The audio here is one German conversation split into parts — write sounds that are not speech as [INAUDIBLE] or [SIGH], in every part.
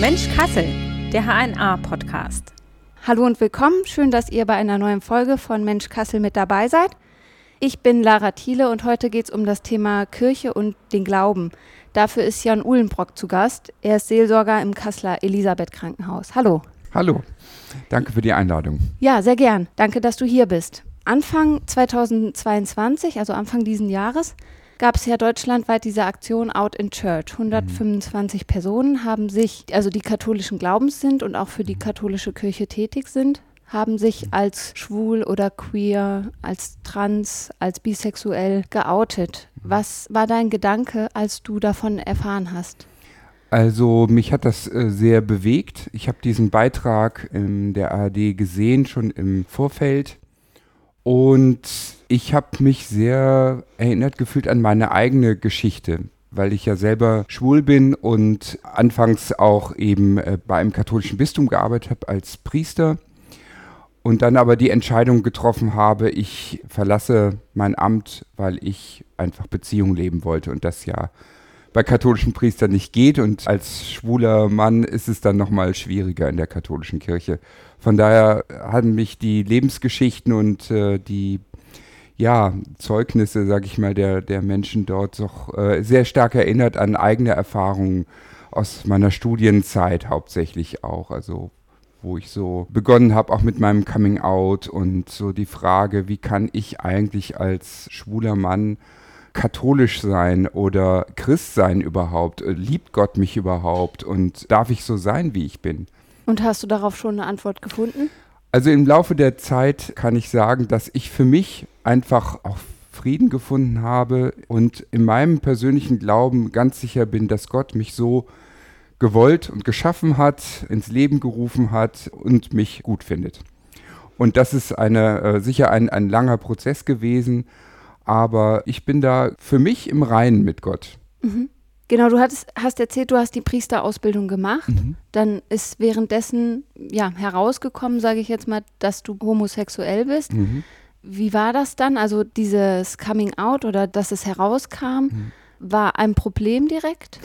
Mensch Kassel, der HNA-Podcast. Hallo und willkommen. Schön, dass ihr bei einer neuen Folge von Mensch Kassel mit dabei seid. Ich bin Lara Thiele und heute geht es um das Thema Kirche und den Glauben. Dafür ist Jan Uhlenbrock zu Gast. Er ist Seelsorger im Kasseler Elisabeth Krankenhaus. Hallo. Hallo. Danke für die Einladung. Ja, sehr gern. Danke, dass du hier bist. Anfang 2022, also Anfang diesen Jahres, gab es ja deutschlandweit diese Aktion Out in Church. 125 mhm. Personen haben sich, also die katholischen Glaubens sind und auch für die katholische Kirche tätig sind, haben sich als schwul oder queer, als trans, als bisexuell geoutet. Was war dein Gedanke, als du davon erfahren hast? Also mich hat das äh, sehr bewegt. Ich habe diesen Beitrag in der ARD gesehen, schon im Vorfeld. Und ich habe mich sehr erinnert gefühlt an meine eigene Geschichte, weil ich ja selber schwul bin und anfangs auch eben äh, bei einem katholischen Bistum gearbeitet habe als Priester und dann aber die Entscheidung getroffen habe, ich verlasse mein Amt, weil ich einfach Beziehung leben wollte und das ja bei katholischen Priestern nicht geht und als schwuler Mann ist es dann nochmal schwieriger in der katholischen Kirche. Von daher haben mich die Lebensgeschichten und äh, die ja, Zeugnisse, sag ich mal, der, der Menschen dort doch äh, sehr stark erinnert an eigene Erfahrungen aus meiner Studienzeit hauptsächlich auch. Also wo ich so begonnen habe, auch mit meinem Coming Out und so die Frage, wie kann ich eigentlich als schwuler Mann katholisch sein oder Christ sein überhaupt? Liebt Gott mich überhaupt und darf ich so sein, wie ich bin? Und hast du darauf schon eine Antwort gefunden? Also im Laufe der Zeit kann ich sagen, dass ich für mich einfach auch Frieden gefunden habe und in meinem persönlichen Glauben ganz sicher bin, dass Gott mich so gewollt und geschaffen hat, ins Leben gerufen hat und mich gut findet. Und das ist eine, äh, sicher ein, ein langer Prozess gewesen, aber ich bin da für mich im Reinen mit Gott. Mhm. Genau, du hattest, hast erzählt, du hast die Priesterausbildung gemacht. Mhm. Dann ist währenddessen ja, herausgekommen, sage ich jetzt mal, dass du homosexuell bist. Mhm. Wie war das dann? Also dieses Coming Out oder dass es herauskam, mhm. war ein Problem direkt?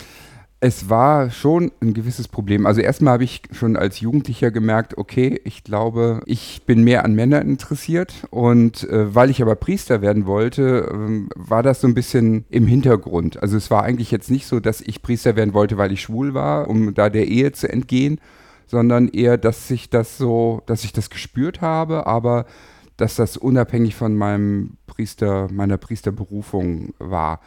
Es war schon ein gewisses Problem. Also erstmal habe ich schon als Jugendlicher gemerkt, okay, ich glaube, ich bin mehr an Männern interessiert. Und äh, weil ich aber Priester werden wollte, äh, war das so ein bisschen im Hintergrund. Also es war eigentlich jetzt nicht so, dass ich Priester werden wollte, weil ich schwul war, um da der Ehe zu entgehen, sondern eher, dass ich das so, dass ich das gespürt habe, aber dass das unabhängig von meinem Priester, meiner Priesterberufung war.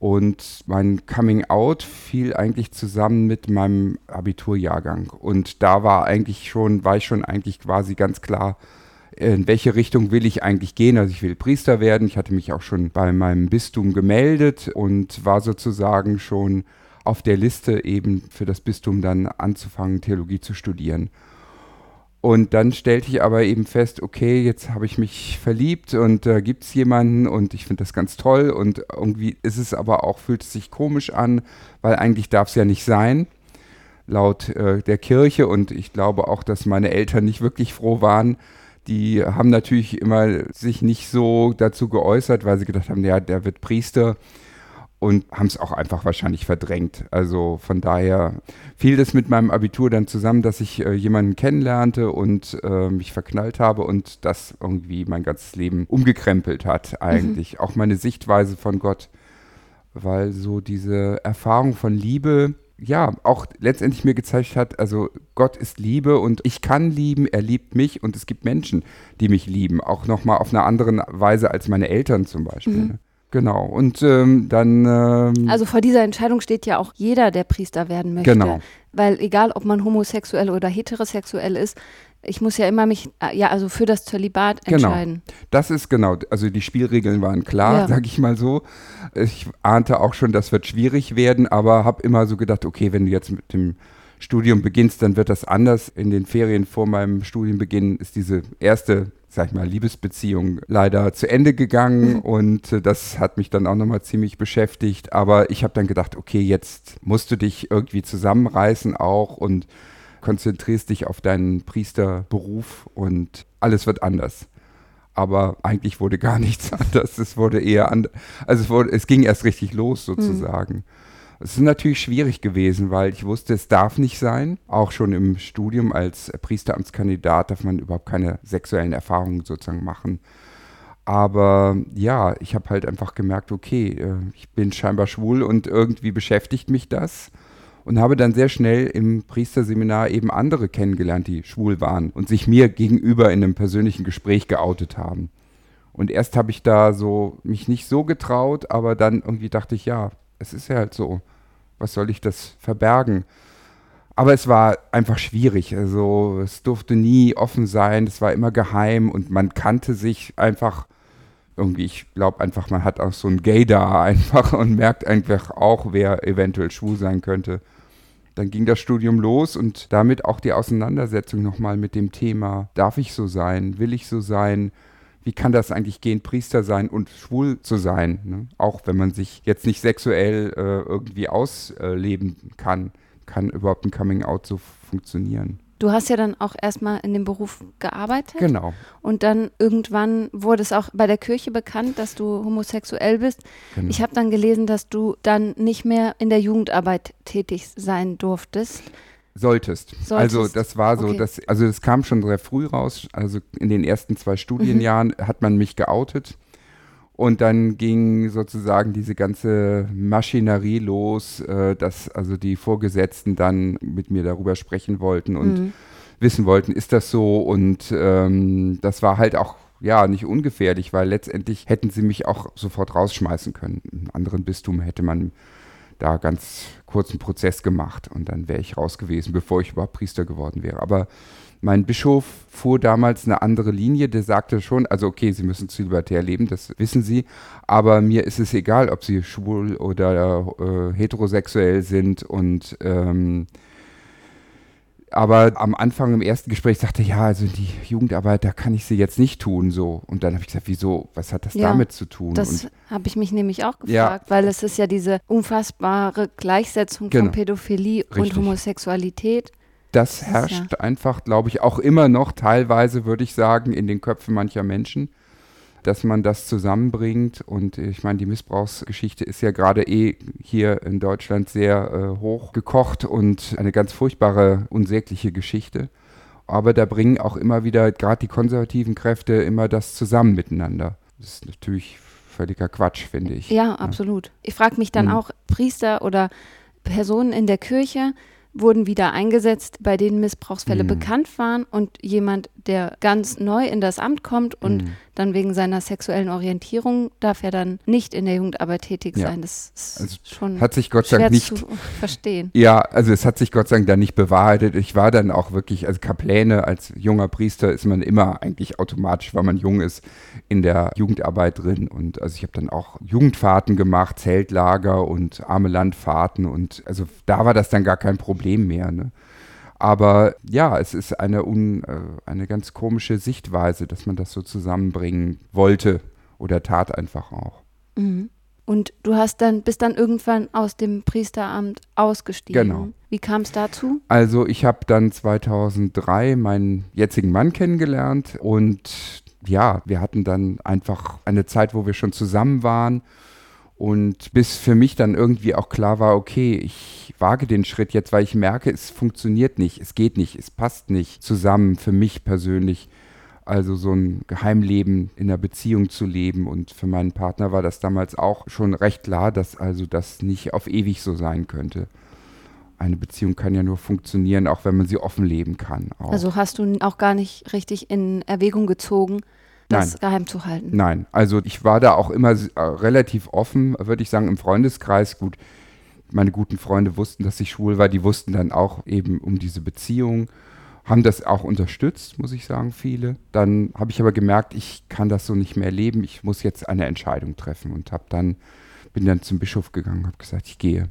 Und mein Coming Out fiel eigentlich zusammen mit meinem Abiturjahrgang. Und da war eigentlich schon, war ich schon eigentlich quasi ganz klar, in welche Richtung will ich eigentlich gehen. Also ich will Priester werden. Ich hatte mich auch schon bei meinem Bistum gemeldet und war sozusagen schon auf der Liste eben für das Bistum dann anzufangen, Theologie zu studieren. Und dann stellte ich aber eben fest, okay, jetzt habe ich mich verliebt und da äh, gibt es jemanden und ich finde das ganz toll und irgendwie ist es aber auch, fühlt es sich komisch an, weil eigentlich darf es ja nicht sein, laut äh, der Kirche und ich glaube auch, dass meine Eltern nicht wirklich froh waren. Die haben natürlich immer sich nicht so dazu geäußert, weil sie gedacht haben, ja, der wird Priester und haben es auch einfach wahrscheinlich verdrängt. Also von daher fiel das mit meinem Abitur dann zusammen, dass ich äh, jemanden kennenlernte und äh, mich verknallt habe und das irgendwie mein ganzes Leben umgekrempelt hat eigentlich. Mhm. Auch meine Sichtweise von Gott, weil so diese Erfahrung von Liebe, ja, auch letztendlich mir gezeigt hat, also Gott ist Liebe und ich kann lieben, er liebt mich und es gibt Menschen, die mich lieben, auch nochmal auf eine andere Weise als meine Eltern zum Beispiel. Mhm. Ne? Genau. Und ähm, dann. Ähm, also vor dieser Entscheidung steht ja auch jeder, der Priester werden möchte. Genau. Weil egal, ob man homosexuell oder heterosexuell ist, ich muss ja immer mich, äh, ja, also für das Zölibat genau. entscheiden. Genau. Das ist genau, also die Spielregeln waren klar, ja. sag ich mal so. Ich ahnte auch schon, das wird schwierig werden, aber habe immer so gedacht, okay, wenn du jetzt mit dem Studium beginnst, dann wird das anders. In den Ferien vor meinem Studienbeginn ist diese erste sag ich mal, Liebesbeziehung leider zu Ende gegangen mhm. und äh, das hat mich dann auch nochmal ziemlich beschäftigt. Aber ich habe dann gedacht, okay, jetzt musst du dich irgendwie zusammenreißen auch und konzentrierst dich auf deinen Priesterberuf und alles wird anders. aber eigentlich wurde gar [LAUGHS] nichts anders. Es wurde eher anders. Also es, wurde, es ging erst richtig los sozusagen. Mhm. Es ist natürlich schwierig gewesen, weil ich wusste, es darf nicht sein. Auch schon im Studium als Priesteramtskandidat darf man überhaupt keine sexuellen Erfahrungen sozusagen machen. Aber ja, ich habe halt einfach gemerkt, okay, äh, ich bin scheinbar schwul und irgendwie beschäftigt mich das. Und habe dann sehr schnell im Priesterseminar eben andere kennengelernt, die schwul waren und sich mir gegenüber in einem persönlichen Gespräch geoutet haben. Und erst habe ich da so mich nicht so getraut, aber dann irgendwie dachte ich, ja, es ist ja halt so. Was soll ich das verbergen? Aber es war einfach schwierig. Also es durfte nie offen sein, es war immer geheim und man kannte sich einfach irgendwie, ich glaube einfach, man hat auch so ein Gaydar [LAUGHS] einfach und merkt einfach auch, wer eventuell schwul sein könnte. Dann ging das Studium los und damit auch die Auseinandersetzung nochmal mit dem Thema, darf ich so sein, will ich so sein, wie kann das eigentlich gehen, Priester sein und schwul zu sein? Ne? Auch wenn man sich jetzt nicht sexuell äh, irgendwie ausleben kann, kann überhaupt ein Coming Out so funktionieren. Du hast ja dann auch erstmal in dem Beruf gearbeitet. Genau. Und dann irgendwann wurde es auch bei der Kirche bekannt, dass du homosexuell bist. Genau. Ich habe dann gelesen, dass du dann nicht mehr in der Jugendarbeit tätig sein durftest. Solltest. Solltest. Also das war so, okay. dass, also es kam schon sehr früh raus. Also in den ersten zwei Studienjahren mhm. hat man mich geoutet. Und dann ging sozusagen diese ganze Maschinerie los, äh, dass also die Vorgesetzten dann mit mir darüber sprechen wollten und mhm. wissen wollten, ist das so? Und ähm, das war halt auch ja nicht ungefährlich, weil letztendlich hätten sie mich auch sofort rausschmeißen können. Im anderen Bistum hätte man da ganz kurzen Prozess gemacht und dann wäre ich raus gewesen, bevor ich überhaupt Priester geworden wäre. Aber mein Bischof fuhr damals eine andere Linie, der sagte schon, also okay, Sie müssen zölibatär leben, das wissen Sie, aber mir ist es egal, ob Sie schwul oder äh, heterosexuell sind und ähm, aber am Anfang im ersten Gespräch sagte ja, also die Jugendarbeit, da kann ich sie jetzt nicht tun so. Und dann habe ich gesagt, wieso? Was hat das ja, damit zu tun? Das habe ich mich nämlich auch gefragt, ja. weil es ist ja diese unfassbare Gleichsetzung genau. von Pädophilie Richtig. und Homosexualität. Das, herrscht ja. einfach, glaube ich, auch immer noch teilweise, würde ich sagen, in den Köpfen mancher Menschen dass man das zusammenbringt. Und ich meine, die Missbrauchsgeschichte ist ja gerade eh hier in Deutschland sehr äh, hoch gekocht und eine ganz furchtbare, unsägliche Geschichte. Aber da bringen auch immer wieder, gerade die konservativen Kräfte, immer das zusammen miteinander. Das ist natürlich völliger Quatsch, finde ich. Ja, absolut. Ich frage mich dann mhm. auch, Priester oder Personen in der Kirche, wurden wieder eingesetzt, bei denen Missbrauchsfälle mhm. bekannt waren und jemand, der ganz neu in das Amt kommt und mhm. dann wegen seiner sexuellen Orientierung darf er dann nicht in der Jugendarbeit tätig ja. sein. Das ist also schon hat sich Gott sei Dank nicht zu verstehen. Ja, also es hat sich Gott sei Dank da nicht bewahrheitet. Ich war dann auch wirklich, also Kapläne als junger Priester ist man immer eigentlich automatisch, weil man jung ist, in der Jugendarbeit drin. Und also ich habe dann auch Jugendfahrten gemacht, Zeltlager und arme Landfahrten und also da war das dann gar kein Problem mehr. Ne? Aber ja, es ist eine, un, äh, eine ganz komische Sichtweise, dass man das so zusammenbringen wollte oder tat einfach auch. Mhm. Und du hast dann, bist dann irgendwann aus dem Priesteramt ausgestiegen. Genau. Wie kam es dazu? Also ich habe dann 2003 meinen jetzigen Mann kennengelernt und ja, wir hatten dann einfach eine Zeit, wo wir schon zusammen waren und bis für mich dann irgendwie auch klar war, okay, ich wage den Schritt jetzt, weil ich merke, es funktioniert nicht, es geht nicht, es passt nicht zusammen für mich persönlich. Also so ein Geheimleben in der Beziehung zu leben. Und für meinen Partner war das damals auch schon recht klar, dass also das nicht auf ewig so sein könnte. Eine Beziehung kann ja nur funktionieren, auch wenn man sie offen leben kann. Auch. Also hast du auch gar nicht richtig in Erwägung gezogen, das Nein. geheim zu halten. Nein, also ich war da auch immer äh, relativ offen, würde ich sagen, im Freundeskreis. Gut, meine guten Freunde wussten, dass ich schwul war, die wussten dann auch eben um diese Beziehung, haben das auch unterstützt, muss ich sagen, viele. Dann habe ich aber gemerkt, ich kann das so nicht mehr leben, ich muss jetzt eine Entscheidung treffen und habe dann bin dann zum Bischof gegangen, habe gesagt, ich gehe,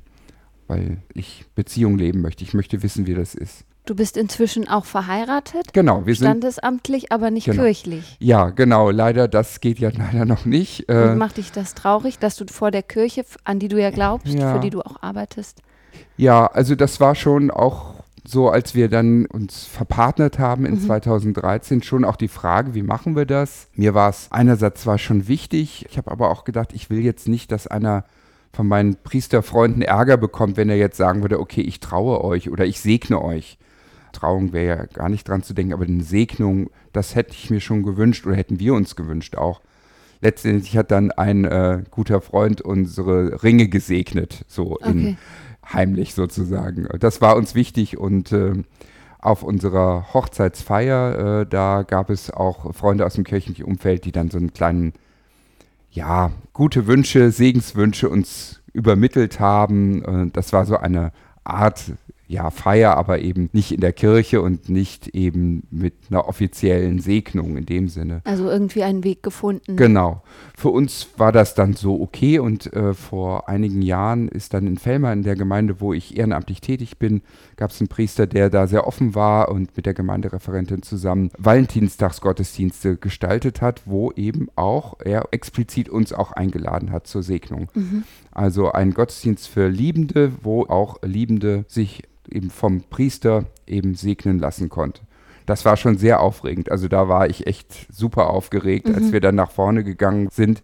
weil ich Beziehung leben möchte. Ich möchte wissen, wie das ist. Du bist inzwischen auch verheiratet? Genau, wir sind standesamtlich, aber nicht genau. kirchlich. Ja, genau. Leider, das geht ja [LAUGHS] leider noch nicht. Äh, Und macht dich das traurig, dass du vor der Kirche, an die du ja glaubst, ja. für die du auch arbeitest? Ja, also das war schon auch so als wir dann uns verpartnert haben in mhm. 2013 schon auch die Frage, wie machen wir das? Mir war es einerseits zwar schon wichtig, ich habe aber auch gedacht, ich will jetzt nicht, dass einer von meinen Priesterfreunden Ärger bekommt, wenn er jetzt sagen würde, okay, ich traue euch oder ich segne euch. Trauung wäre ja gar nicht dran zu denken, aber eine Segnung, das hätte ich mir schon gewünscht oder hätten wir uns gewünscht auch. Letztendlich hat dann ein äh, guter Freund unsere Ringe gesegnet, so okay. in, heimlich sozusagen. Das war uns wichtig und äh, auf unserer Hochzeitsfeier, äh, da gab es auch Freunde aus dem kirchlichen Umfeld, die dann so einen kleinen, ja, gute Wünsche, Segenswünsche uns übermittelt haben. Äh, das war so eine Art ja, Feier, aber eben nicht in der Kirche und nicht eben mit einer offiziellen Segnung in dem Sinne. Also irgendwie einen Weg gefunden. Genau. Für uns war das dann so okay und äh, vor einigen Jahren ist dann in Fellmar in der Gemeinde, wo ich ehrenamtlich tätig bin, gab es einen Priester, der da sehr offen war und mit der Gemeindereferentin zusammen Valentinstagsgottesdienste gestaltet hat, wo eben auch er explizit uns auch eingeladen hat zur Segnung. Mhm. Also ein Gottesdienst für Liebende, wo auch Liebende sich eben vom Priester eben segnen lassen konnte. Das war schon sehr aufregend. Also da war ich echt super aufgeregt, mhm. als wir dann nach vorne gegangen sind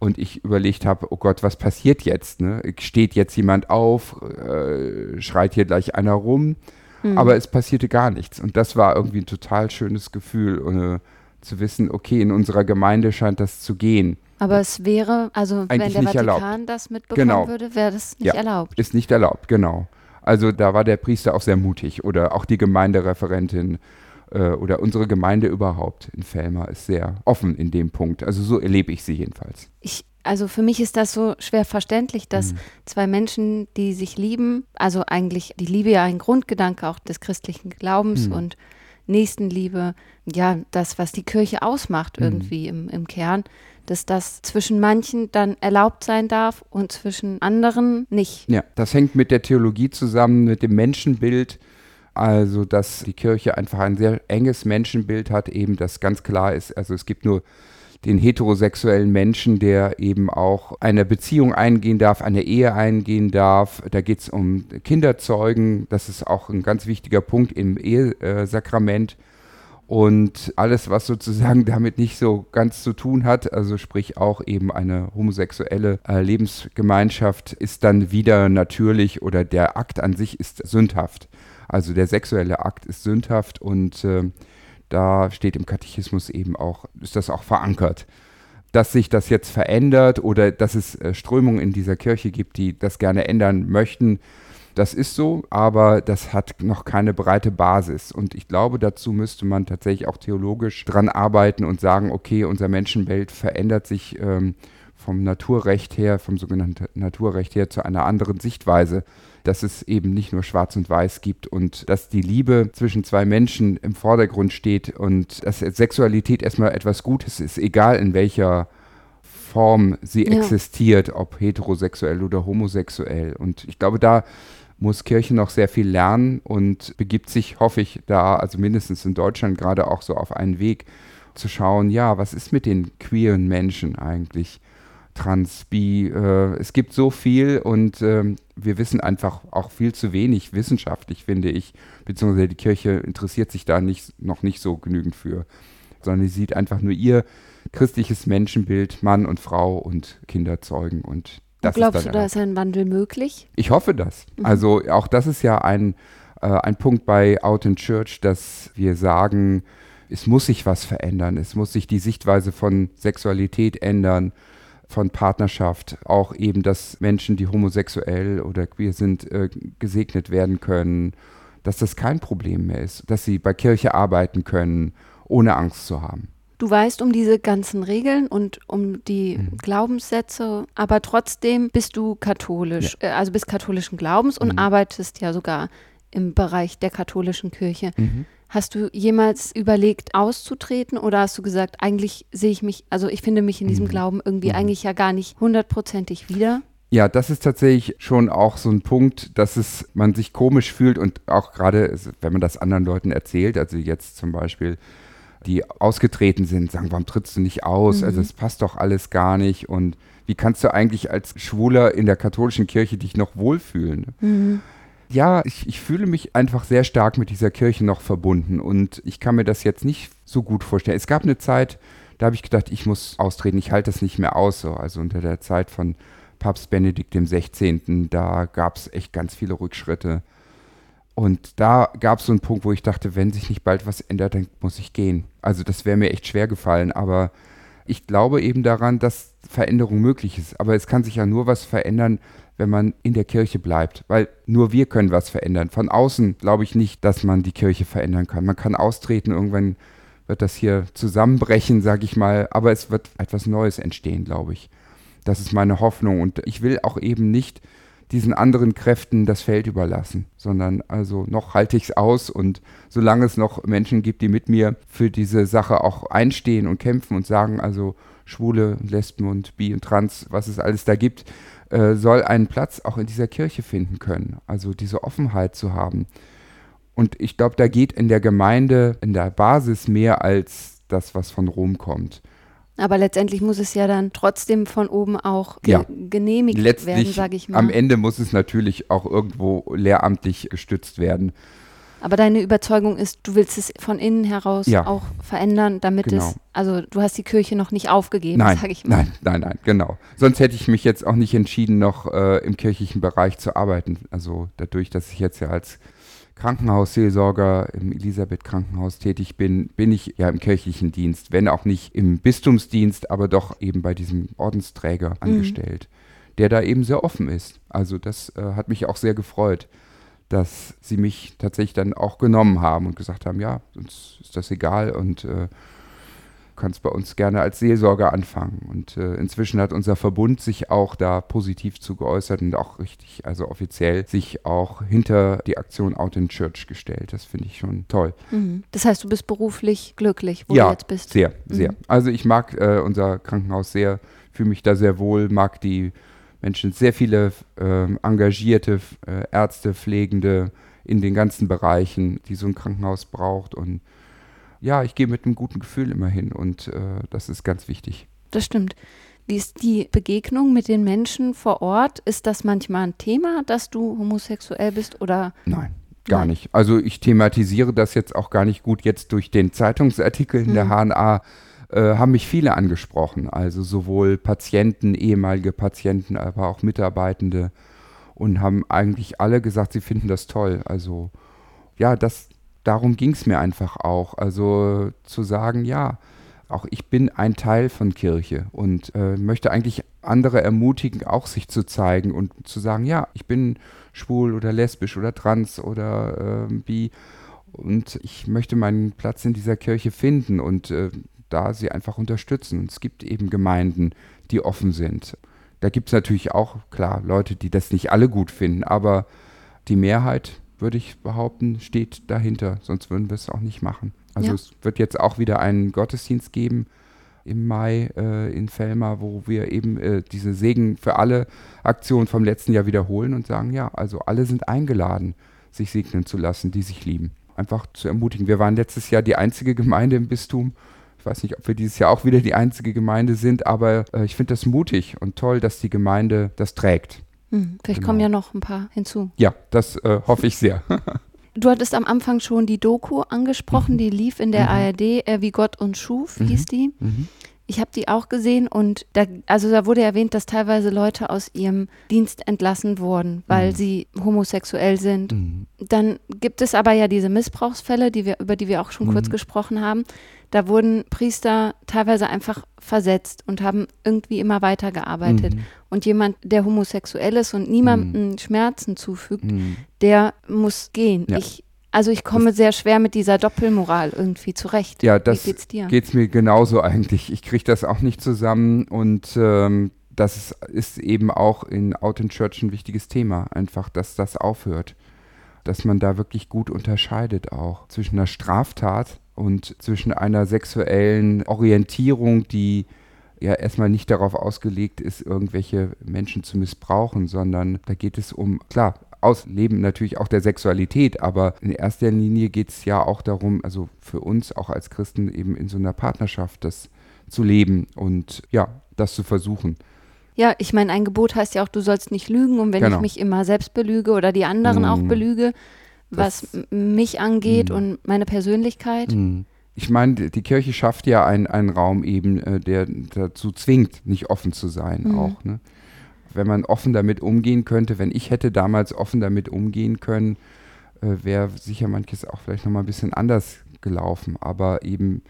und ich überlegt habe, oh Gott, was passiert jetzt? Ne? Steht jetzt jemand auf, äh, schreit hier gleich einer rum, mhm. aber es passierte gar nichts. Und das war irgendwie ein total schönes Gefühl, äh, zu wissen, okay, in unserer Gemeinde scheint das zu gehen. Aber es wäre, also Eigentlich wenn der Vatikan erlaubt. das mitbekommen genau. würde, wäre das nicht ja, erlaubt. Ist nicht erlaubt, genau. Also da war der Priester auch sehr mutig oder auch die Gemeindereferentin äh, oder unsere Gemeinde überhaupt in Felmer ist sehr offen in dem Punkt. Also so erlebe ich sie jedenfalls. Ich, also für mich ist das so schwer verständlich, dass mhm. zwei Menschen, die sich lieben, also eigentlich die Liebe ja ein Grundgedanke auch des christlichen Glaubens mhm. und Nächstenliebe, ja, das, was die Kirche ausmacht mhm. irgendwie im, im Kern, dass das zwischen manchen dann erlaubt sein darf und zwischen anderen nicht. Ja, das hängt mit der Theologie zusammen, mit dem Menschenbild. Also, dass die Kirche einfach ein sehr enges Menschenbild hat, eben das ganz klar ist. Also, es gibt nur den heterosexuellen Menschen, der eben auch eine Beziehung eingehen darf, eine Ehe eingehen darf. Da geht es um Kinderzeugen. Das ist auch ein ganz wichtiger Punkt im Ehesakrament. Und alles, was sozusagen [LAUGHS] damit nicht so ganz zu tun hat, also sprich auch eben eine homosexuelle äh, Lebensgemeinschaft, ist dann wieder natürlich oder der Akt an sich ist sündhaft. Also der sexuelle Akt ist sündhaft und äh, da steht im Katechismus eben auch, ist das auch verankert. Dass sich das jetzt verändert oder dass es äh, Strömungen in dieser Kirche gibt, die das gerne ändern möchten, das ist so, aber das hat noch keine breite Basis. Und ich glaube, dazu müsste man tatsächlich auch theologisch dran arbeiten und sagen, okay, unser Menschenbild verändert sich ähm, vom Naturrecht her, vom sogenannten Naturrecht her zu einer anderen Sichtweise, dass es eben nicht nur Schwarz und Weiß gibt und dass die Liebe zwischen zwei Menschen im Vordergrund steht und dass Sexualität erstmal etwas Gutes ist, egal in welcher Form sie ja. existiert, ob heterosexuell oder homosexuell. Und ich glaube, da muss Kirche noch sehr viel lernen und begibt sich, hoffe ich, da, also mindestens in Deutschland gerade auch so auf einen Weg zu schauen, ja, was ist mit den queeren Menschen eigentlich? Trans, Bi, äh, es gibt so viel und äh, wir wissen einfach auch viel zu wenig wissenschaftlich, finde ich, beziehungsweise die Kirche interessiert sich da nicht, noch nicht so genügend für, sondern sie sieht einfach nur ihr christliches Menschenbild, Mann und Frau und Kinder zeugen und das Glaubst du, da ist ein Wandel möglich? Ich hoffe das. Mhm. Also auch das ist ja ein, äh, ein Punkt bei Out in Church, dass wir sagen, es muss sich was verändern. Es muss sich die Sichtweise von Sexualität ändern, von Partnerschaft. Auch eben, dass Menschen, die homosexuell oder queer sind, äh, gesegnet werden können. Dass das kein Problem mehr ist. Dass sie bei Kirche arbeiten können, ohne Angst zu haben. Du weißt um diese ganzen Regeln und um die mhm. Glaubenssätze, aber trotzdem bist du katholisch, ja. äh, also bist katholischen Glaubens und mhm. arbeitest ja sogar im Bereich der katholischen Kirche. Mhm. Hast du jemals überlegt, auszutreten oder hast du gesagt, eigentlich sehe ich mich, also ich finde mich in diesem mhm. Glauben irgendwie mhm. eigentlich ja gar nicht hundertprozentig wieder? Ja, das ist tatsächlich schon auch so ein Punkt, dass es man sich komisch fühlt und auch gerade, wenn man das anderen Leuten erzählt, also jetzt zum Beispiel die ausgetreten sind, sagen, warum trittst du nicht aus? Mhm. Also es passt doch alles gar nicht. Und wie kannst du eigentlich als Schwuler in der katholischen Kirche dich noch wohlfühlen? Mhm. Ja, ich, ich fühle mich einfach sehr stark mit dieser Kirche noch verbunden und ich kann mir das jetzt nicht so gut vorstellen. Es gab eine Zeit, da habe ich gedacht, ich muss austreten, ich halte das nicht mehr aus. So. Also unter der Zeit von Papst Benedikt XVI., da gab es echt ganz viele Rückschritte. Und da gab es so einen Punkt, wo ich dachte, wenn sich nicht bald was ändert, dann muss ich gehen. Also das wäre mir echt schwer gefallen, aber ich glaube eben daran, dass Veränderung möglich ist. Aber es kann sich ja nur was verändern, wenn man in der Kirche bleibt, weil nur wir können was verändern. Von außen glaube ich nicht, dass man die Kirche verändern kann. Man kann austreten, irgendwann wird das hier zusammenbrechen, sage ich mal, aber es wird etwas Neues entstehen, glaube ich. Das ist meine Hoffnung und ich will auch eben nicht diesen anderen Kräften das Feld überlassen, sondern also noch halte ich es aus und solange es noch Menschen gibt, die mit mir für diese Sache auch einstehen und kämpfen und sagen, also Schwule, Lesben und Bi und Trans, was es alles da gibt, äh, soll einen Platz auch in dieser Kirche finden können. Also diese Offenheit zu haben. Und ich glaube, da geht in der Gemeinde, in der Basis mehr als das, was von Rom kommt. Aber letztendlich muss es ja dann trotzdem von oben auch ge Ja. genehmigt Letztlich, werden, sage ich mal. am Ende muss es natürlich auch irgendwo lehramtlich gestützt werden. Aber deine Überzeugung ist, du willst es von innen heraus Ja. auch verändern, damit Genau. es, also du hast die Kirche noch nicht aufgegeben, sage ich mal. nein, nein, nein, genau. Sonst hätte ich mich jetzt auch nicht entschieden, noch äh, im kirchlichen Bereich zu arbeiten. Also dadurch, dass ich jetzt ja als Krankenhausseelsorger im Elisabeth-Krankenhaus tätig bin, bin ich ja im kirchlichen Dienst, wenn auch nicht im Bistumsdienst, aber doch eben bei diesem Ordensträger angestellt, der da eben sehr offen ist. Also das äh, hat mich auch sehr gefreut, dass sie mich tatsächlich dann auch genommen haben und gesagt haben, ja, uns ist das egal und äh, kannst bei uns gerne als Seelsorger anfangen. Und äh, inzwischen hat unser Verbund sich auch da positiv zu geäußert und auch richtig, also offiziell, sich auch hinter die Aktion Out in Church gestellt. Das finde ich schon toll. Mhm. Das heißt, du bist beruflich glücklich, wo ja, du jetzt bist. sehr, sehr. Also ich mag äh, unser Krankenhaus sehr, fühle mich da sehr wohl, mag die Menschen, sehr viele ähm, engagierte äh, Ärzte, Pflegende in den ganzen Bereichen, die so ein Krankenhaus braucht. Und ja, ich gehe mit einem guten Gefühl immer hin und äh, das ist ganz wichtig. Das stimmt. Wie ist die Begegnung mit den Menschen vor Ort? Ist das manchmal ein Thema, dass du homosexuell bist oder Nein, gar Nein. nicht. Also ich thematisiere das jetzt auch gar nicht gut. Jetzt durch den Zeitungsartikel in der HNA äh, haben mich viele angesprochen. Also sowohl Patienten, ehemalige Patienten, aber auch Mitarbeitende und haben eigentlich alle gesagt, sie finden das toll. Also ja, das, darum ging es mir einfach auch. Also zu sagen, ja, auch ich bin ein Teil von Kirche und äh, möchte eigentlich andere ermutigen, auch sich zu zeigen und zu sagen, ja, ich bin schwul oder lesbisch oder trans oder äh, bi und ich möchte meinen Platz in dieser Kirche finden und äh, da sie einfach unterstützen. Und es gibt eben Gemeinden, die offen sind. Da gibt es natürlich auch, klar, Leute, die das nicht alle gut finden, aber die Mehrheit, würde ich behaupten, steht dahinter, sonst würden wir es auch nicht machen. Also Ja. es wird jetzt auch wieder einen Gottesdienst geben im Mai äh, in Fellmar, wo wir eben äh, diese Segen für alle Aktion vom letzten Jahr wiederholen und sagen, ja, also alle sind eingeladen, sich segnen zu lassen, die sich lieben. Einfach zu ermutigen. Wir waren letztes Jahr die einzige Gemeinde im Bistum. Ich weiß nicht, ob wir dieses Jahr auch wieder die einzige Gemeinde sind, aber äh, ich finde das mutig und toll, dass die Gemeinde das trägt. hm, vielleicht Genau. kommen ja noch ein paar hinzu. Ja, das äh, hoffe ich sehr. [LAUGHS] Du hattest am Anfang schon die Doku angesprochen, die lief in der Mhm. ARD, äh, wie Gott uns schuf, Mhm. hieß die. Mhm. Ich habe die auch gesehen und da, also da wurde erwähnt, dass teilweise Leute aus ihrem Dienst entlassen wurden, weil Mhm. sie homosexuell sind. Mhm. Dann gibt es aber ja diese Missbrauchsfälle, die wir, über die wir auch schon kurz Mhm. gesprochen haben. Da wurden Priester teilweise einfach versetzt und haben irgendwie immer weitergearbeitet. Mhm. Und jemand, der homosexuell ist und niemandem Schmerzen zufügt, Mhm. der muss gehen. Ja. Ich, also ich komme sehr schwer mit dieser Doppelmoral irgendwie zurecht. Ja, das Wie geht's dir? geht es mir genauso eigentlich. Ich kriege das auch nicht zusammen und ähm, das ist, ist eben auch in Out in Church ein wichtiges Thema. Einfach, dass das aufhört. Dass man da wirklich gut unterscheidet auch zwischen einer Straftat und zwischen einer sexuellen Orientierung, die ja erstmal nicht darauf ausgelegt ist, irgendwelche Menschen zu missbrauchen, sondern da geht es um, klar, Ausleben natürlich auch der Sexualität, aber in erster Linie geht es ja auch darum, also für uns auch als Christen eben in so einer Partnerschaft das zu leben und ja, das zu versuchen. Ja, ich meine, ein Gebot heißt ja auch, du sollst nicht lügen. Und wenn Genau. ich mich immer selbst belüge oder die anderen auch Mm. belüge, was Das- mich angeht Mm. und meine Persönlichkeit. Mhm. Ich meine, die- Kirche schafft ja einen, einen Raum eben, äh, der dazu zwingt, nicht offen zu sein Mhm. auch. Ne? Wenn man offen damit umgehen könnte, wenn ich hätte damals offen damit umgehen können, äh, wäre sicher manches auch vielleicht nochmal ein bisschen anders gelaufen. Aber eben,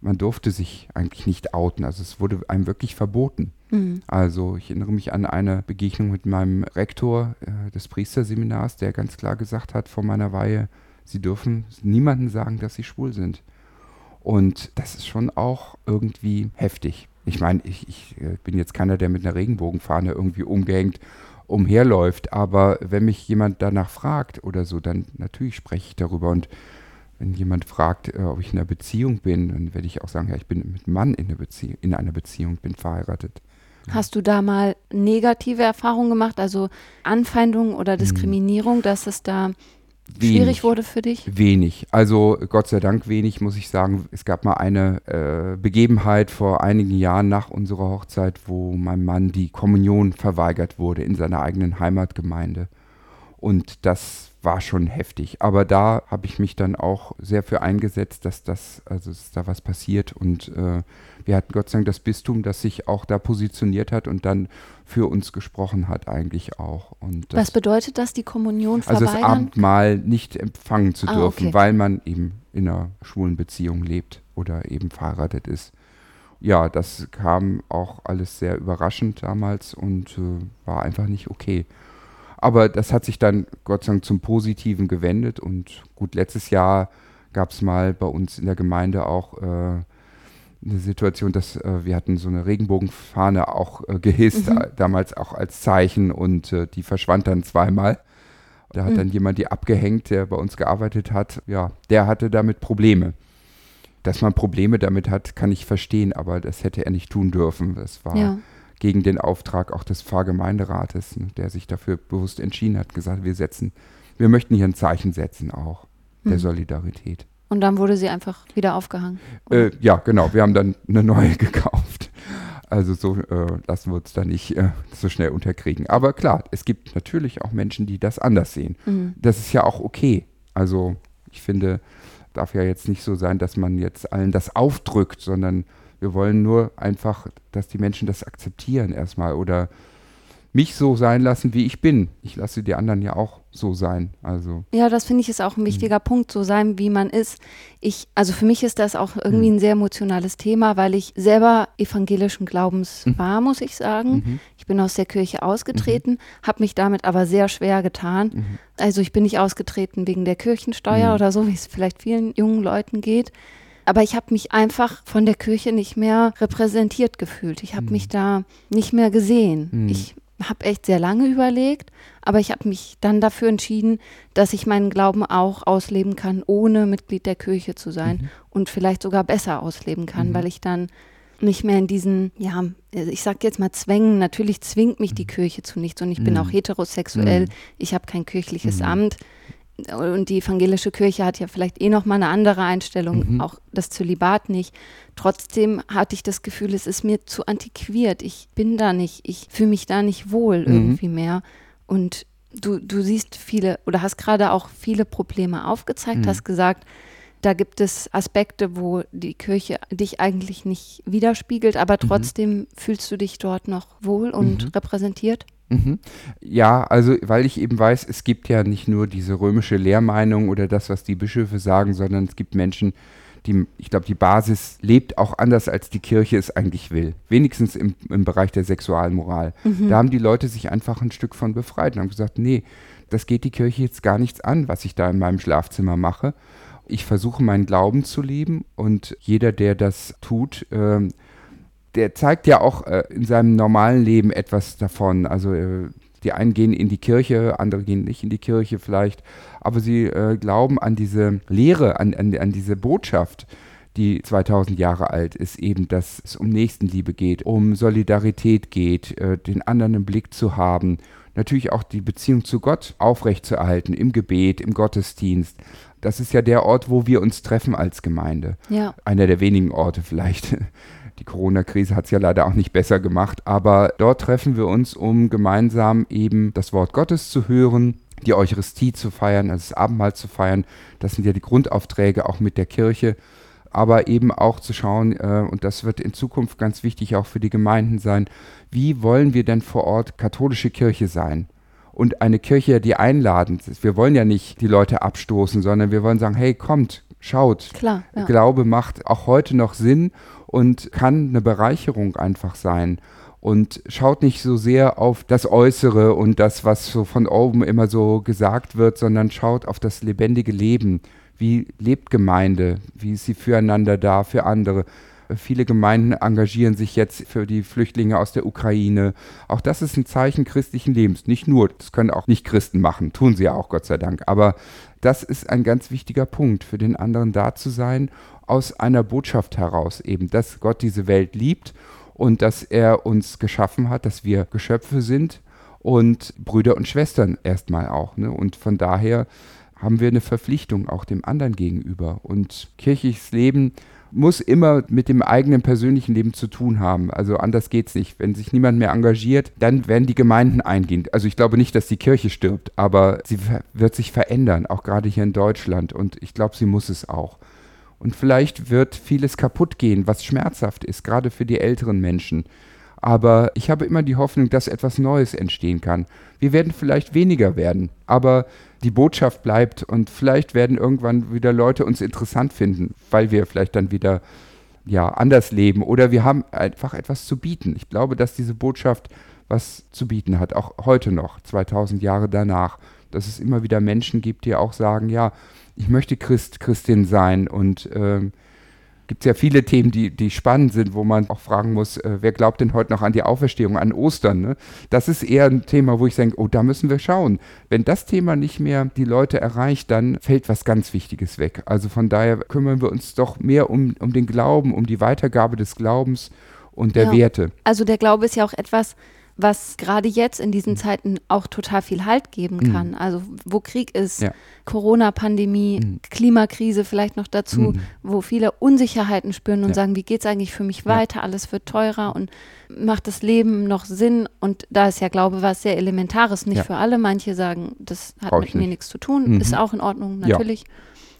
man durfte sich eigentlich nicht outen. Also es wurde einem wirklich verboten. Mhm. Also ich erinnere mich an eine Begegnung mit meinem Rektor äh, des Priesterseminars, der ganz klar gesagt hat vor meiner Weihe, Sie dürfen niemandem sagen, dass Sie schwul sind. Und das ist schon auch irgendwie heftig. Ich meine, ich, ich äh, bin jetzt keiner, der mit einer Regenbogenfahne irgendwie umgehängt umherläuft, aber wenn mich jemand danach fragt oder so, dann natürlich spreche ich darüber. Und wenn jemand fragt, äh, ob ich in einer Beziehung bin, dann werde ich auch sagen, ja, ich bin mit einem Mann in, einer Bezie in einer Beziehung, bin verheiratet. Hast du da mal negative Erfahrungen gemacht, also Anfeindungen oder Diskriminierung, dass es da schwierig wurde für dich? Wenig. Also Gott sei Dank wenig, muss ich sagen. Es gab mal eine äh, Begebenheit vor einigen Jahren nach unserer Hochzeit, wo meinem Mann die Kommunion verweigert wurde in seiner eigenen Heimatgemeinde. Und das war schon heftig. Aber da habe ich mich dann auch sehr für eingesetzt, dass das, also dass da was passiert. Und äh, wir hatten Gott sei Dank das Bistum, das sich auch da positioniert hat und dann für uns gesprochen hat eigentlich auch. Und das Was bedeutet das, die Kommunion also das verweigern? Abendmahl nicht empfangen zu Ah, dürfen, okay. weil man eben in einer schwulen Beziehung lebt oder eben verheiratet ist. Ja, das kam auch alles sehr überraschend damals und äh, war einfach nicht okay. Aber das hat sich dann Gott sei Dank zum Positiven gewendet und gut, letztes Jahr gab es mal bei uns in der Gemeinde auch äh, eine Situation, dass äh, wir hatten so eine Regenbogenfahne auch äh, gehisst, Mhm. äh, damals auch als Zeichen und äh, die verschwand dann zweimal. Da hat Mhm. dann jemand die abgehängt, der bei uns gearbeitet hat. Ja, der hatte damit Probleme. Dass man Probleme damit hat, kann ich verstehen, aber das hätte er nicht tun dürfen. Das war Ja. Gegen den Auftrag auch des Pfarrgemeinderates, ne, der sich dafür bewusst entschieden hat, gesagt, wir setzen, wir möchten hier ein Zeichen setzen auch der Mhm. Solidarität. Und dann wurde sie einfach wieder aufgehangen. Äh, ja, genau. Wir haben dann eine neue [LAUGHS] gekauft. Also so äh, lassen wir uns da nicht äh, so schnell unterkriegen. Aber klar, es gibt natürlich auch Menschen, die das anders sehen. Mhm. Das ist ja auch okay. Also ich finde, darf ja jetzt nicht so sein, dass man jetzt allen das aufdrückt, sondern wir wollen nur einfach, dass die Menschen das akzeptieren erstmal oder mich so sein lassen, wie ich bin. Ich lasse die anderen ja auch so sein. Also Ja, das finde ich ist auch ein wichtiger Punkt, so sein, wie man ist. Ich, also für mich ist das auch irgendwie ein sehr emotionales Thema, weil ich selber evangelischen Glaubens war, muss ich sagen. mhm. Ich bin aus der Kirche ausgetreten, habe mich damit aber sehr schwer getan. Mhm. Also ich bin nicht ausgetreten wegen der Kirchensteuer Mhm. oder so, wie es vielleicht vielen jungen Leuten geht. Aber ich habe mich einfach von der Kirche nicht mehr repräsentiert gefühlt. Ich habe mich da nicht mehr gesehen. Mhm. Ich habe echt sehr lange überlegt, aber ich habe mich dann dafür entschieden, dass ich meinen Glauben auch ausleben kann, ohne Mitglied der Kirche zu sein Mhm. und vielleicht sogar besser ausleben kann, weil ich dann nicht mehr in diesen, ja, ich sag jetzt mal Zwängen, natürlich zwingt mich die Kirche zu nichts und ich bin Mhm. auch heterosexuell, Mhm. ich habe kein kirchliches Mhm. Amt und die evangelische Kirche hat ja vielleicht eh noch mal eine andere Einstellung, Mhm. auch das Zölibat nicht. Trotzdem hatte ich das Gefühl, es ist mir zu antiquiert. Ich bin da nicht, ich fühle mich da nicht wohl Mhm. irgendwie mehr. Und du, du siehst viele oder hast gerade auch viele Probleme aufgezeigt, Mhm. hast gesagt, da gibt es Aspekte, wo die Kirche dich eigentlich nicht widerspiegelt, aber trotzdem fühlst du dich dort noch wohl und Mhm. repräsentiert. Mhm. Ja, also weil ich eben weiß, es gibt ja nicht nur diese römische Lehrmeinung oder das, was die Bischöfe sagen, sondern es gibt Menschen, die, ich glaube, die Basis lebt auch anders, als die Kirche es eigentlich will. Wenigstens im, im Bereich der Sexualmoral. Da haben die Leute sich einfach ein Stück von befreit und haben gesagt, nee, das geht die Kirche jetzt gar nichts an, was ich da in meinem Schlafzimmer mache. Ich versuche meinen Glauben zu leben und jeder, der das tut, ähm, der zeigt ja auch äh, in seinem normalen Leben etwas davon. Also äh, die einen gehen in die Kirche, andere gehen nicht in die Kirche vielleicht, aber sie äh, glauben an diese Lehre, an, an, an diese Botschaft, die 2000 Jahre alt ist, eben, dass es um Nächstenliebe geht, um Solidarität geht, äh, den anderen im Blick zu haben, natürlich auch die Beziehung zu Gott aufrechtzuerhalten, im Gebet, im Gottesdienst. Das ist ja der Ort, wo wir uns treffen als Gemeinde Ja. einer der wenigen Orte vielleicht, [LAUGHS] Die Corona-Krise hat es ja leider auch nicht besser gemacht, aber dort treffen wir uns, um gemeinsam eben das Wort Gottes zu hören, die Eucharistie zu feiern, also das Abendmahl zu feiern. Das sind ja die Grundaufträge auch mit der Kirche. Aber eben auch zu schauen, äh, und das wird in Zukunft ganz wichtig auch für die Gemeinden sein, wie wollen wir denn vor Ort katholische Kirche sein? Und eine Kirche, die einladend ist. Wir wollen ja nicht die Leute abstoßen, sondern wir wollen sagen, hey, kommt, schaut. Klar, ja. Glaube macht auch heute noch Sinn und kann eine Bereicherung einfach sein und schaut nicht so sehr auf das Äußere und das, was so von oben immer so gesagt wird, sondern schaut auf das lebendige Leben. Wie lebt Gemeinde? Wie ist sie füreinander da, für andere? Viele Gemeinden engagieren sich jetzt für die Flüchtlinge aus der Ukraine. Auch das ist ein Zeichen christlichen Lebens. Nicht nur, das können auch nicht Christen machen, tun sie ja auch, Gott sei Dank. Aber das ist ein ganz wichtiger Punkt, für den anderen da zu sein, aus einer Botschaft heraus eben, dass Gott diese Welt liebt und dass er uns geschaffen hat, dass wir Geschöpfe sind und Brüder und Schwestern erstmal auch. Ne? Und von daher haben wir eine Verpflichtung auch dem anderen gegenüber. Und kirchliches Leben muss immer mit dem eigenen persönlichen Leben zu tun haben. Also anders geht es nicht. Wenn sich niemand mehr engagiert, dann werden die Gemeinden eingehen. Also ich glaube nicht, dass die Kirche stirbt, aber sie wird sich verändern, auch gerade hier in Deutschland. Und ich glaube, sie muss es auch. Und vielleicht wird vieles kaputt gehen, was schmerzhaft ist, gerade für die älteren Menschen. Aber ich habe immer die Hoffnung, dass etwas Neues entstehen kann. Wir werden vielleicht weniger werden, aber die Botschaft bleibt und vielleicht werden irgendwann wieder Leute uns interessant finden, weil wir vielleicht dann wieder ja, anders leben oder wir haben einfach etwas zu bieten. Ich glaube, dass diese Botschaft was zu bieten hat, auch heute noch, 2000 Jahre danach, dass es immer wieder Menschen gibt, die auch sagen, ja, ich möchte Christ, Christin sein und ähm, gibt es ja viele Themen, die, die spannend sind, wo man auch fragen muss, äh, wer glaubt denn heute noch an die Auferstehung, an Ostern? Ne? Das ist eher ein Thema, wo ich denke, oh, da müssen wir schauen. Wenn das Thema nicht mehr die Leute erreicht, dann fällt was ganz Wichtiges weg. Also von daher kümmern wir uns doch mehr um, um den Glauben, um die Weitergabe des Glaubens und der ja. Werte. Also der Glaube ist ja auch etwas, was gerade jetzt in diesen mhm. Zeiten auch total viel Halt geben mhm. kann. Mhm. Also wo Krieg ist, ja. Corona-Pandemie, mhm. Klimakrise vielleicht noch dazu, mhm. wo viele Unsicherheiten spüren und ja. sagen, wie geht es eigentlich für mich weiter? Ja. Alles wird teurer und macht das Leben noch Sinn? Und da ist ja Glaube was sehr Elementares, nicht für alle. Manche sagen, das hat Brauch mit mir nichts zu tun, mhm. ist auch in Ordnung, natürlich.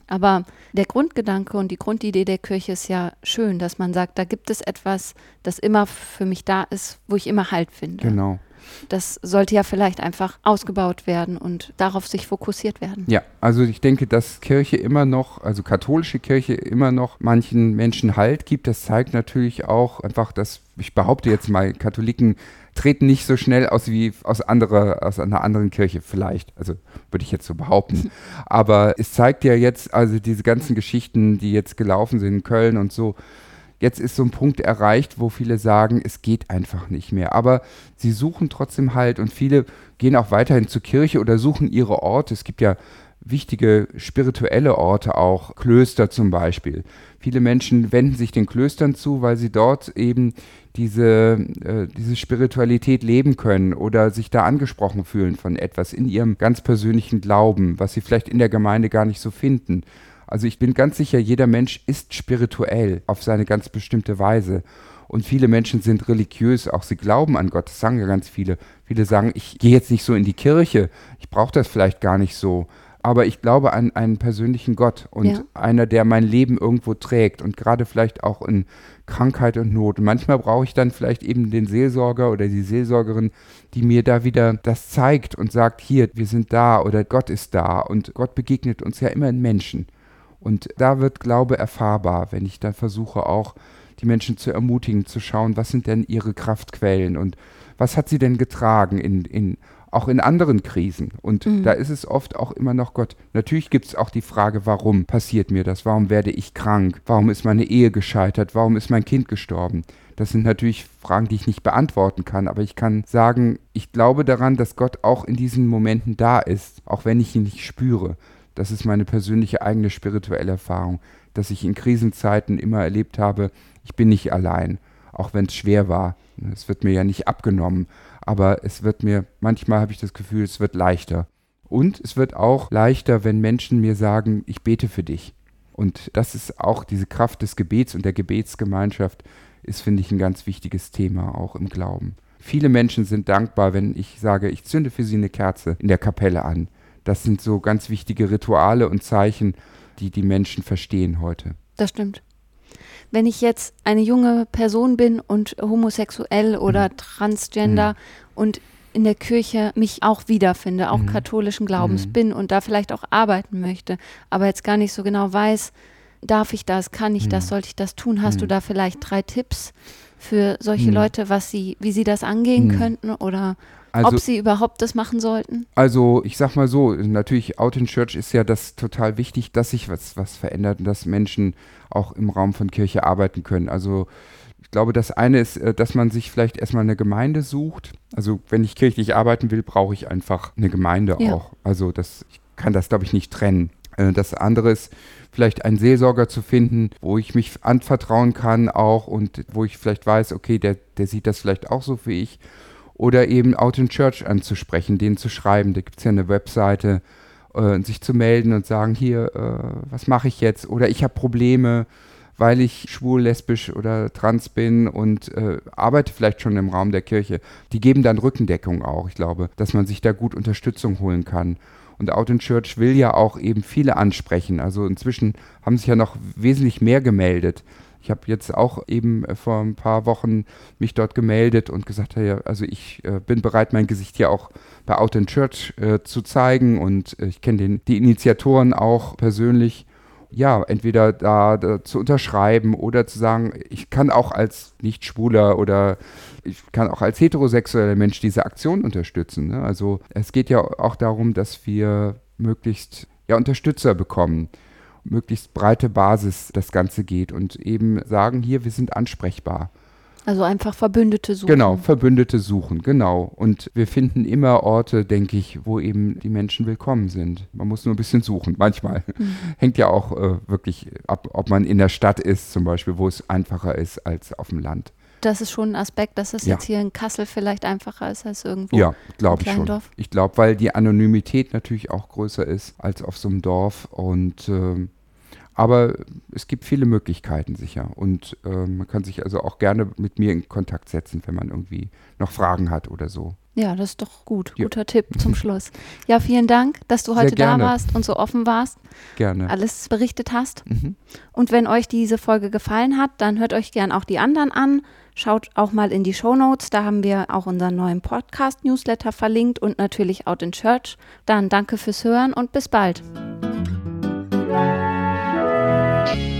Aber der Grundgedanke und die Grundidee der Kirche ist ja schön, dass man sagt, da gibt es etwas, das immer für mich da ist, wo ich immer Halt finde. Genau. Das sollte ja vielleicht einfach ausgebaut werden und darauf sich fokussiert werden. Ja, also ich denke, dass Kirche immer noch, also katholische Kirche immer noch manchen Menschen Halt gibt. Das zeigt natürlich auch einfach, dass ich behaupte jetzt mal, Katholiken treten nicht so schnell aus wie aus, andere, aus einer anderen Kirche vielleicht. Also würde ich jetzt so behaupten. [LAUGHS] Aber es zeigt ja jetzt, also diese ganzen Geschichten, die jetzt gelaufen sind in Köln und so, jetzt ist so ein Punkt erreicht, wo viele sagen, es geht einfach nicht mehr. Aber sie suchen trotzdem halt und viele gehen auch weiterhin zur Kirche oder suchen ihre Orte. Es gibt ja wichtige spirituelle Orte auch, Klöster zum Beispiel. Viele Menschen wenden sich den Klöstern zu, weil sie dort eben diese, äh, diese Spiritualität leben können oder sich da angesprochen fühlen von etwas in ihrem ganz persönlichen Glauben, was sie vielleicht in der Gemeinde gar nicht so finden. Also ich bin ganz sicher, jeder Mensch ist spirituell auf seine ganz bestimmte Weise. Und viele Menschen sind religiös, auch sie glauben an Gott, das sagen ja ganz viele. Viele sagen, ich gehe jetzt nicht so in die Kirche, ich brauche das vielleicht gar nicht so aber ich glaube an einen persönlichen Gott und ja. einer, der mein Leben irgendwo trägt und gerade vielleicht auch in Krankheit und Not. Und manchmal brauche ich dann vielleicht eben den Seelsorger oder die Seelsorgerin, die mir da wieder das zeigt und sagt, hier, wir sind da oder Gott ist da und Gott begegnet uns ja immer in Menschen. Und da wird Glaube erfahrbar, wenn ich dann versuche auch die Menschen zu ermutigen, zu schauen, was sind denn ihre Kraftquellen und was hat sie denn getragen in, in auch in anderen Krisen. Und mhm. da ist es oft auch immer noch Gott. Natürlich gibt es auch die Frage, warum passiert mir das? Warum werde ich krank? Warum ist meine Ehe gescheitert? Warum ist mein Kind gestorben? Das sind natürlich Fragen, die ich nicht beantworten kann, aber ich kann sagen, ich glaube daran, dass Gott auch in diesen Momenten da ist, auch wenn ich ihn nicht spüre. Das ist meine persönliche eigene spirituelle Erfahrung, dass ich in Krisenzeiten immer erlebt habe, ich bin nicht allein, auch wenn es schwer war. Es wird mir ja nicht abgenommen aber es wird mir, manchmal habe ich das Gefühl, es wird leichter. Und es wird auch leichter, wenn Menschen mir sagen, ich bete für dich. Und das ist auch diese Kraft des Gebets und der Gebetsgemeinschaft, ist, finde ich, ein ganz wichtiges Thema auch im Glauben. Viele Menschen sind dankbar, wenn ich sage, ich zünde für sie eine Kerze in der Kapelle an. Das sind so ganz wichtige Rituale und Zeichen, die die Menschen verstehen heute. Das stimmt. Wenn ich jetzt eine junge Person bin und homosexuell oder mhm. transgender mhm. und in der Kirche mich auch wiederfinde, auch mhm. katholischen Glaubens mhm. bin und da vielleicht auch arbeiten möchte, aber jetzt gar nicht so genau weiß, darf ich das, kann ich das, mhm. sollte ich das tun? Hast du mhm. da vielleicht drei Tipps für solche Leute, was sie, wie sie das angehen könnten oder also, ob sie überhaupt das machen sollten? Also ich sag mal so, natürlich Out in Church ist ja das total wichtig, dass sich was, was verändert und dass Menschen auch im Raum von Kirche arbeiten können. Also ich glaube, das eine ist, äh, dass man sich vielleicht erstmal eine Gemeinde sucht. Also wenn ich kirchlich arbeiten will, brauche ich einfach eine Gemeinde ja. auch. Also das, ich kann das, glaube ich, nicht trennen. Äh, das andere ist, vielleicht einen Seelsorger zu finden, wo ich mich anvertrauen kann auch und wo ich vielleicht weiß, okay, der, der sieht das vielleicht auch so wie ich oder eben Out in Church anzusprechen, denen zu schreiben. Da gibt es ja eine Webseite, äh, sich zu melden und sagen, hier, äh, was mache ich jetzt? Oder ich habe Probleme, weil ich schwul, lesbisch oder trans bin und äh, arbeite vielleicht schon im Raum der Kirche. Die geben dann Rückendeckung auch, ich glaube, dass man sich da gut Unterstützung holen kann. Und Out in Church will ja auch eben viele ansprechen. Also inzwischen haben sich ja noch wesentlich mehr gemeldet. Ich habe jetzt auch eben äh, vor ein paar Wochen mich dort gemeldet und gesagt, ja, also ich äh, bin bereit, mein Gesicht hier auch bei Out in Church äh, zu zeigen und äh, ich kenne die Initiatoren auch persönlich. Ja, entweder da, da, zu unterschreiben oder zu sagen, ich kann auch als Nicht-Schwuler oder ich kann auch als heterosexueller Mensch diese Aktion unterstützen. Ne? Also es geht ja auch darum, dass wir möglichst ja, Unterstützer bekommen möglichst breite Basis das Ganze geht und eben sagen, hier, wir sind ansprechbar. Also einfach Verbündete suchen. Genau, Verbündete suchen, genau. Und wir finden immer Orte, denke ich, wo eben die Menschen willkommen sind. Man muss nur ein bisschen suchen, manchmal. Mhm. [LAUGHS] Hängt ja auch äh, wirklich ab, ob man in der Stadt ist, zum Beispiel, wo es einfacher ist als auf dem Land das ist schon ein Aspekt, dass es ja. jetzt hier in Kassel vielleicht einfacher ist als irgendwo. Ja, glaube ich schon. Dorf. Ich glaube, weil die Anonymität natürlich auch größer ist als auf so einem Dorf und äh, aber es gibt viele Möglichkeiten sicher. Und äh, man kann sich also auch gerne mit mir in Kontakt setzen, wenn man irgendwie noch Fragen hat oder so. Ja, das ist doch gut. Ja. Guter Tipp zum [LAUGHS] Schluss. Ja, vielen Dank, dass du heute da warst und so offen warst. Gerne. Alles berichtet hast. Mhm. Und wenn euch diese Folge gefallen hat, dann hört euch gern auch die anderen an. Schaut auch mal in die Show Notes, da haben wir auch unseren neuen Podcast-Newsletter verlinkt und natürlich Out in Church. Dann danke fürs Hören und bis bald. thank you